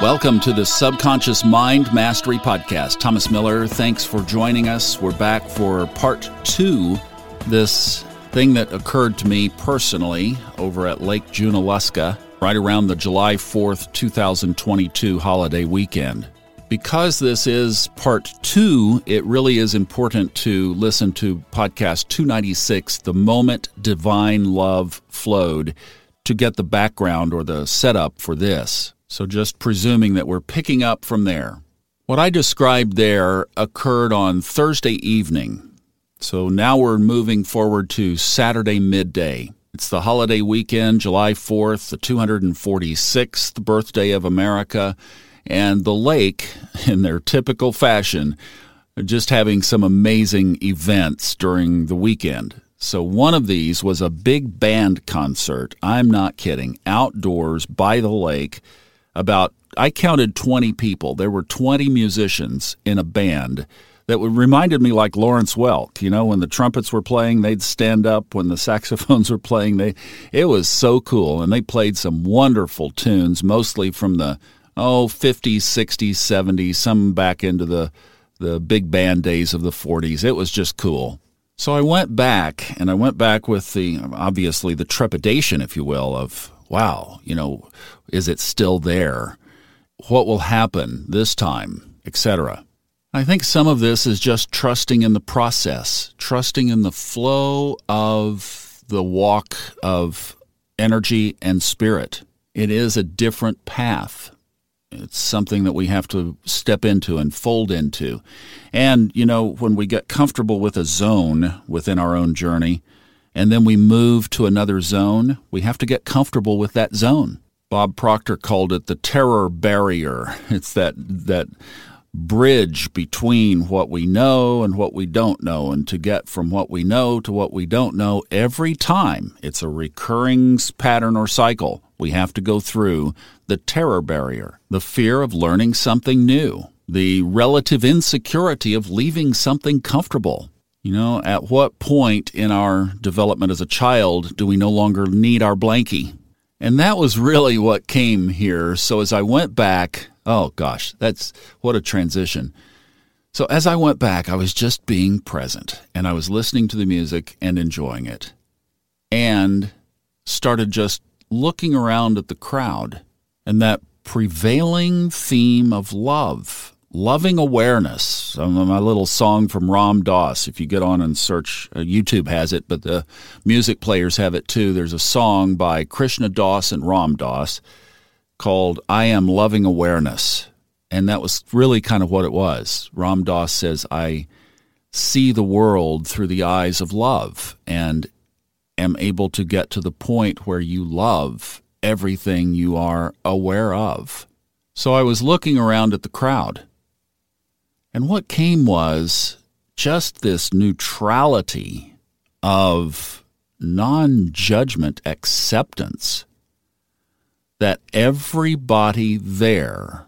Welcome to the Subconscious Mind Mastery Podcast. Thomas Miller, thanks for joining us. We're back for part two. This thing that occurred to me personally over at Lake Junaluska right around the July 4th, 2022 holiday weekend. Because this is part two, it really is important to listen to podcast 296, The Moment Divine Love Flowed, to get the background or the setup for this. So just presuming that we're picking up from there. What I described there occurred on Thursday evening. So now we're moving forward to Saturday midday. It's the holiday weekend, July 4th, the 246th birthday of America, and the lake, in their typical fashion, just having some amazing events during the weekend. So, one of these was a big band concert. I'm not kidding. Outdoors by the lake. About, I counted 20 people. There were 20 musicians in a band that reminded me like Lawrence Welk. You know, when the trumpets were playing, they'd stand up. When the saxophones were playing, they it was so cool. And they played some wonderful tunes, mostly from the oh 50s, 60s, 70s, some back into the the big band days of the 40s. It was just cool. So I went back, and I went back with the obviously the trepidation, if you will, of wow, you know, is it still there? What will happen this time, etc. I think some of this is just trusting in the process, trusting in the flow of the walk of energy and spirit. It is a different path. It's something that we have to step into and fold into. And, you know, when we get comfortable with a zone within our own journey, and then we move to another zone, we have to get comfortable with that zone. Bob Proctor called it the terror barrier. It's that that bridge between what we know and what we don't know, and to get from what we know to what we don't know every time. It's a recurring pattern or cycle. We have to go through the terror barrier, the fear of learning something new, the relative insecurity of leaving something comfortable. You know, at what point in our development as a child do we no longer need our blankie? And that was really what came here. So as I went back, Oh gosh, that's what a transition. So as I went back, I was just being present and I was listening to the music and enjoying it. And started just looking around at the crowd and that prevailing theme of love, loving awareness. My little song from Ram Dass, if you get on and search, uh, YouTube has it, but the music players have it too. There's a song by Krishna Das and Ram Dass called I Am Loving Awareness. And that was really kind of what it was. Ram Dass says, I see the world through the eyes of love and am able to get to the point where you love everything you are aware of. So I was looking around at the crowd. And what came was just this neutrality of non judgment acceptance that everybody there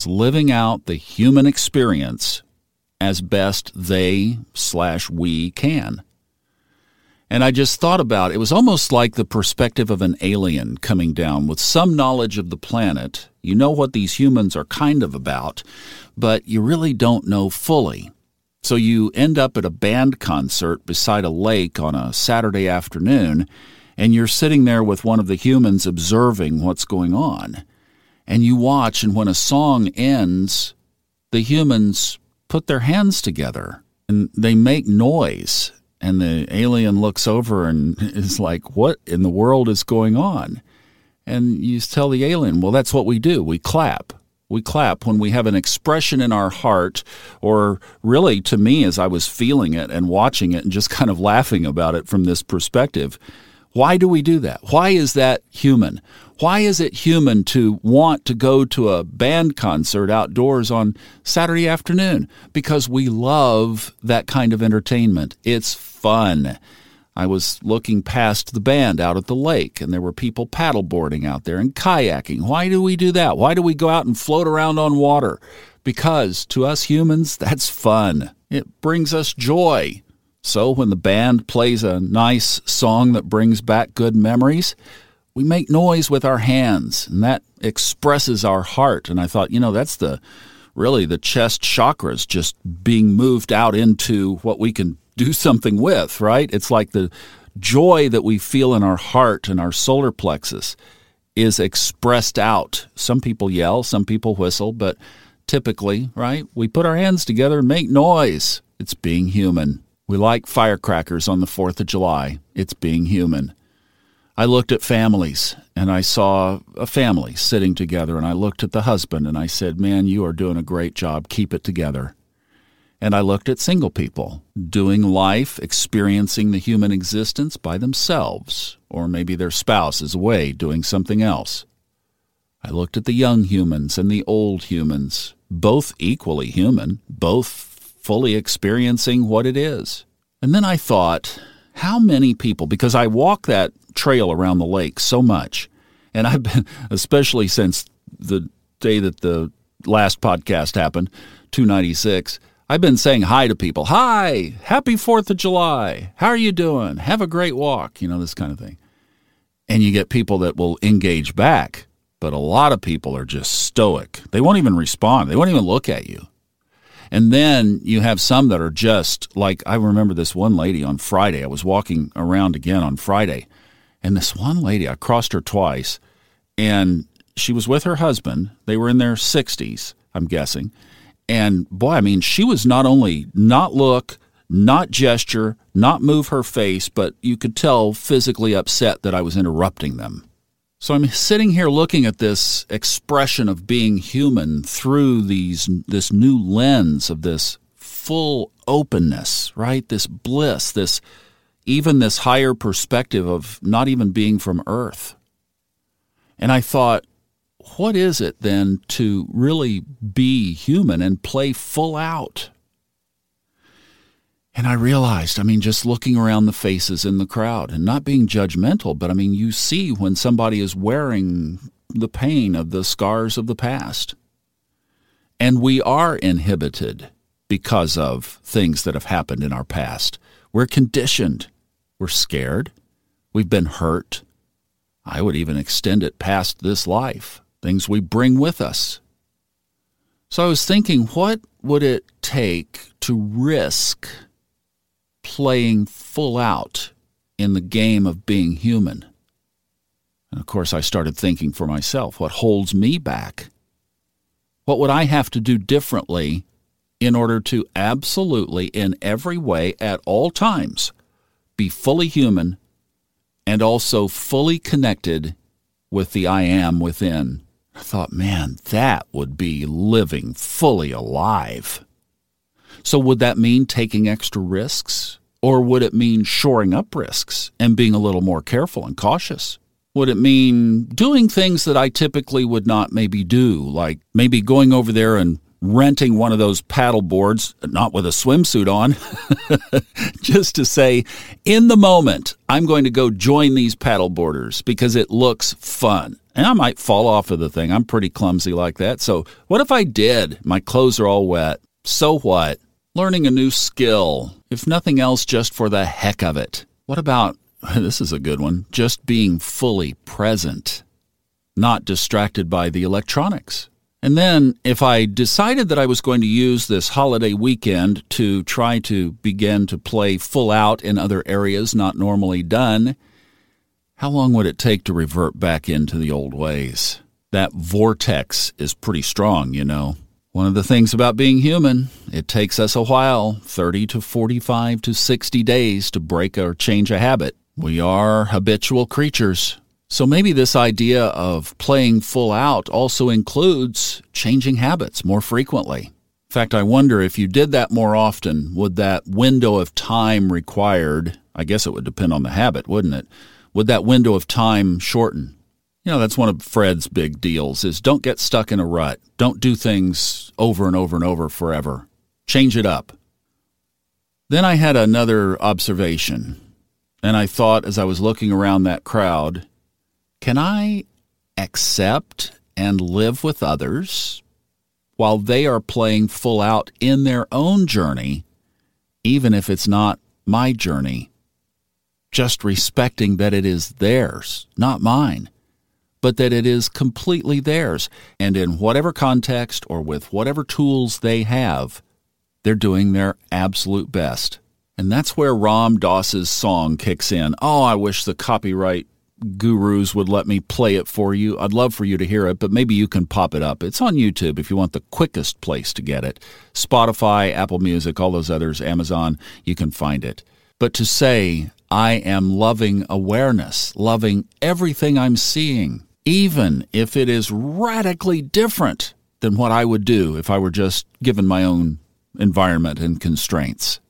is living out the human experience as best they slash we can. And I just thought about it. it was almost like the perspective of an alien coming down with some knowledge of the planet. You know what these humans are kind of about, but you really don't know fully. So you end up at a band concert beside a lake on a Saturday afternoon, and you're sitting there with one of the humans observing what's going on. And you watch, and when a song ends, the humans put their hands together and they make noise. And the alien looks over and is like, What in the world is going on? And you tell the alien, Well, that's what we do. We clap. We clap when we have an expression in our heart, or really to me, as I was feeling it and watching it and just kind of laughing about it from this perspective, why do we do that? Why is that human? Why is it human to want to go to a band concert outdoors on Saturday afternoon? Because we love that kind of entertainment. It's fun. I was looking past the band out at the lake, and there were people paddleboarding out there and kayaking. Why do we do that? Why do we go out and float around on water? Because to us humans, that's fun. It brings us joy. So when the band plays a nice song that brings back good memories, we make noise with our hands, and that expresses our heart. And I thought, you know, that's the really the chest chakras just being moved out into what we can do something with, right? It's like the joy that we feel in our heart and our solar plexus is expressed out. Some people yell, some people whistle, but typically, right, we put our hands together and make noise. It's being human. We like firecrackers on the 4th of July. It's being human. I looked at families and I saw a family sitting together and I looked at the husband and I said, Man, you are doing a great job. Keep it together. And I looked at single people doing life, experiencing the human existence by themselves, or maybe their spouse is away doing something else. I looked at the young humans and the old humans, both equally human, both fully experiencing what it is. And then I thought, how many people, because I walk that trail around the lake so much, and I've been, especially since the day that the last podcast happened, 296, I've been saying hi to people. Hi, happy 4th of July. How are you doing? Have a great walk, you know, this kind of thing. And you get people that will engage back, but a lot of people are just stoic. They won't even respond, they won't even look at you. And then you have some that are just like I remember this one lady on Friday. I was walking around again on Friday, and this one lady, I crossed her twice, and she was with her husband. They were in their 60s, I'm guessing and boy, I mean, she was not only not look, not gesture, not move her face, but you could tell physically upset that I was interrupting them. So I'm sitting here looking at this expression of being human through these this new lens of this full openness, right? This bliss, this even this higher perspective of not even being from earth. And I thought, what is it then to really be human and play full out? And I realized, I mean, just looking around the faces in the crowd and not being judgmental, but I mean, you see when somebody is wearing the pain of the scars of the past. And we are inhibited because of things that have happened in our past. We're conditioned. We're scared. We've been hurt. I would even extend it past this life things we bring with us. So I was thinking, what would it take to risk playing full out in the game of being human? And of course, I started thinking for myself, what holds me back? What would I have to do differently in order to absolutely, in every way, at all times, be fully human and also fully connected with the I am within? I thought, man, that would be living fully alive. So, would that mean taking extra risks? Or would it mean shoring up risks and being a little more careful and cautious? Would it mean doing things that I typically would not maybe do, like maybe going over there and renting one of those paddle boards, not with a swimsuit on, just to say, in the moment, I'm going to go join these paddle boarders because it looks fun. And I might fall off of the thing. I'm pretty clumsy like that. So, what if I did? My clothes are all wet. So what? Learning a new skill, if nothing else, just for the heck of it. What about this is a good one just being fully present, not distracted by the electronics? And then, if I decided that I was going to use this holiday weekend to try to begin to play full out in other areas not normally done, how long would it take to revert back into the old ways? That vortex is pretty strong, you know. One of the things about being human, it takes us a while 30 to 45 to 60 days to break or change a habit. We are habitual creatures. So maybe this idea of playing full out also includes changing habits more frequently. In fact, I wonder if you did that more often, would that window of time required, I guess it would depend on the habit, wouldn't it? Would that window of time shorten? You know, that's one of Fred's big deals is don't get stuck in a rut. Don't do things over and over and over forever. Change it up. Then I had another observation, and I thought as I was looking around that crowd, can I accept and live with others while they are playing full out in their own journey, even if it's not my journey? just respecting that it is theirs, not mine, but that it is completely theirs. And in whatever context or with whatever tools they have, they're doing their absolute best. And that's where Ram Dass's song kicks in. Oh, I wish the copyright gurus would let me play it for you. I'd love for you to hear it, but maybe you can pop it up. It's on YouTube if you want the quickest place to get it. Spotify, Apple Music, all those others, Amazon, you can find it. But to say, I am loving awareness, loving everything I'm seeing, even if it is radically different than what I would do if I were just given my own environment and constraints.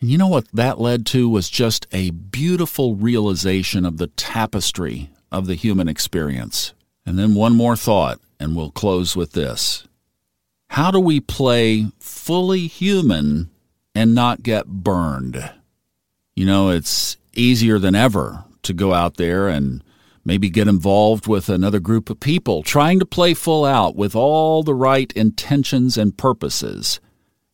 And you know what that led to was just a beautiful realization of the tapestry of the human experience. And then one more thought, and we'll close with this. How do we play fully human and not get burned? You know, it's easier than ever to go out there and maybe get involved with another group of people trying to play full out with all the right intentions and purposes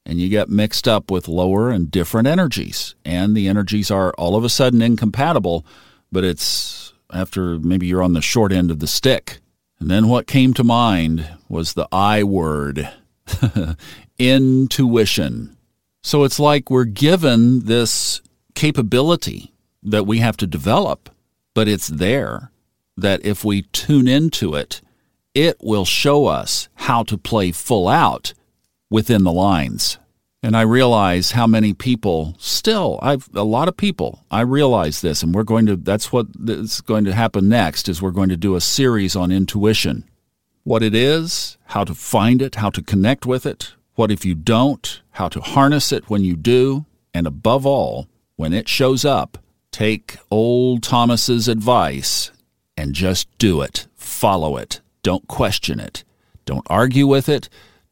and you get mixed up with lower and different energies. And the energies are all of a sudden incompatible, but it's after maybe you're on the short end of the stick. And then what came to mind was the I word intuition. So it's like we're given this capability that we have to develop, but it's there that if we tune into it, it will show us how to play full out within the lines. And I realize how many people still, I've a lot of people, I realize this, and we're going to, that's what is going to happen next, is we're going to do a series on intuition. What it is, how to find it, how to connect with it, what if you don't, how to harness it when you do, and above all, when it shows up, take old Thomas's advice and just do it. Follow it. Don't question it. Don't argue with it.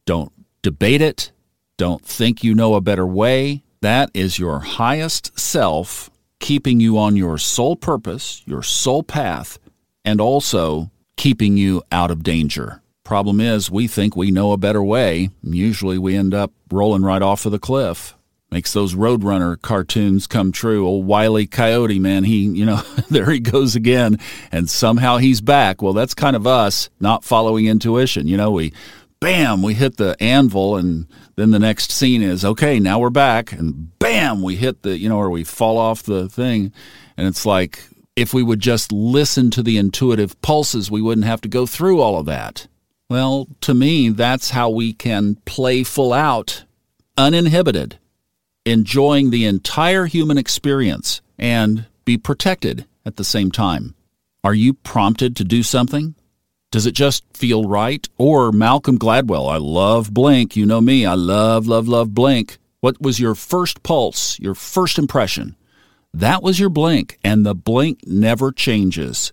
Don't debate it. Don't think you know a better way. That is your highest self keeping you on your sole purpose, your sole path, and also keeping you out of danger. Problem is, we think we know a better way. Usually we end up rolling right off of the cliff. Makes those Roadrunner cartoons come true. Old Wiley Coyote, man, he, you know, there he goes again, and somehow he's back. Well, that's kind of us not following intuition. You know, we bam, we hit the anvil, and then the next scene is okay, now we're back, and bam, we hit the, you know, or we fall off the thing. And it's like, if we would just listen to the intuitive pulses, we wouldn't have to go through all of that. Well, to me, that's how we can play full out, uninhibited, enjoying the entire human experience and be protected at the same time. Are you prompted to do something? Does it just feel right? Or Malcolm Gladwell, I love Blink. You know me, I love, love, love Blink. What was your first pulse, your first impression? That was your blink, and the blink never changes.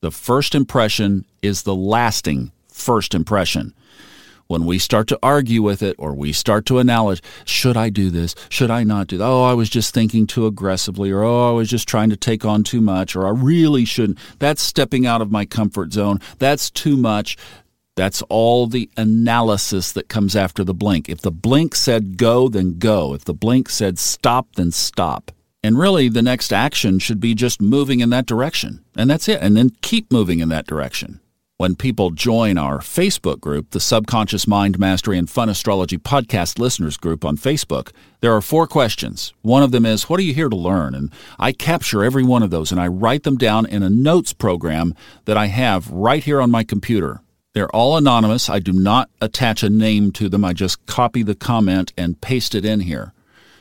The first impression is the lasting first impression when we start to argue with it or we start to acknowledge, should I do this? Should I not do that? Oh, I was just thinking too aggressively, or oh, I was just trying to take on too much, or I really shouldn't. That's stepping out of my comfort zone. That's too much. That's all the analysis that comes after the blink. If the blink said go, then go. If the blink said stop, then stop. And really, the next action should be just moving in that direction. And that's it. And then keep moving in that direction when people join our Facebook group, the Subconscious Mind Mastery and Fun Astrology Podcast Listeners Group on Facebook, there are four questions. One of them is, What are you here to learn? And I capture every one of those and I write them down in a notes program that I have right here on my computer. They're all anonymous. I do not attach a name to them. I just copy the comment and paste it in here.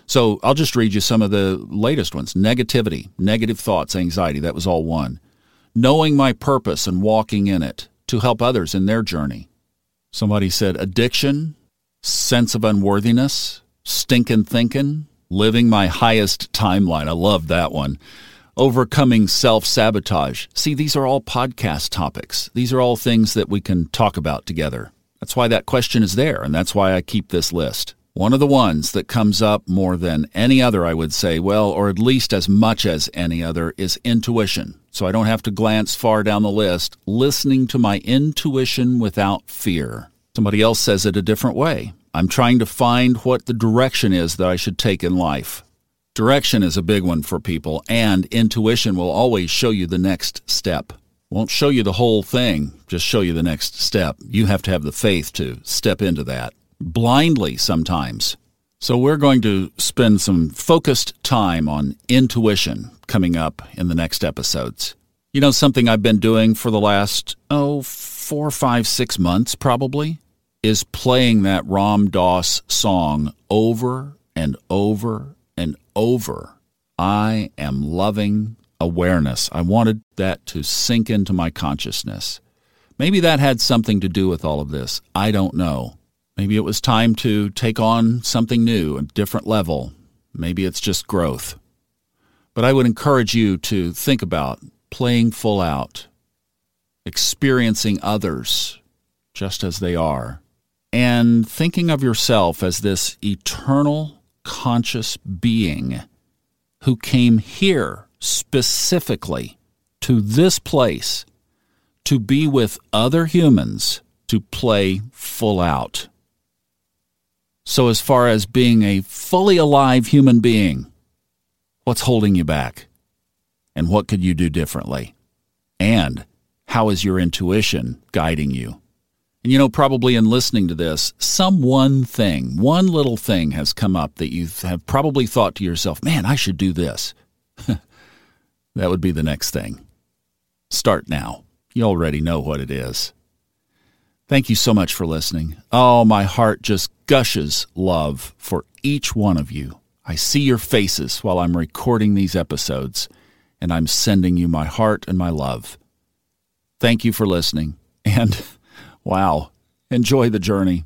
So I'll just read you some of the latest ones negativity, negative thoughts, anxiety. That was all one knowing my purpose and walking in it to help others in their journey. Somebody said addiction, sense of unworthiness, stinking thinking, living my highest timeline. I love that one. Overcoming self sabotage. See, these are all podcast topics. These are all things that we can talk about together. That's why that question is there, and that's why I keep this list. One of the ones that comes up more than any other, I would say, well, or at least as much as any other, is intuition. So I don't have to glance far down the list. Listening to my intuition without fear. Somebody else says it a different way. I'm trying to find what the direction is that I should take in life. Direction is a big one for people, and intuition will always show you the next step. Won't show you the whole thing, just show you the next step. You have to have the faith to step into that blindly sometimes. So, we're going to spend some focused time on intuition coming up in the next episodes. You know, something I've been doing for the last, oh, four, five, six months probably is playing that Ram Dass song over and over and over. I am loving awareness. I wanted that to sink into my consciousness. Maybe that had something to do with all of this. I don't know. Maybe it was time to take on something new, a different level. Maybe it's just growth. But I would encourage you to think about playing full out, experiencing others just as they are, and thinking of yourself as this eternal conscious being who came here specifically to this place to be with other humans to play full out. So, as far as being a fully alive human being, what's holding you back? And what could you do differently? And how is your intuition guiding you? And you know, probably in listening to this, some one thing, one little thing has come up that you have probably thought to yourself, man, I should do this. that would be the next thing. Start now. You already know what it is. Thank you so much for listening. Oh, my heart just gushes love for each one of you. I see your faces while I'm recording these episodes, and I'm sending you my heart and my love. Thank you for listening, and wow, enjoy the journey.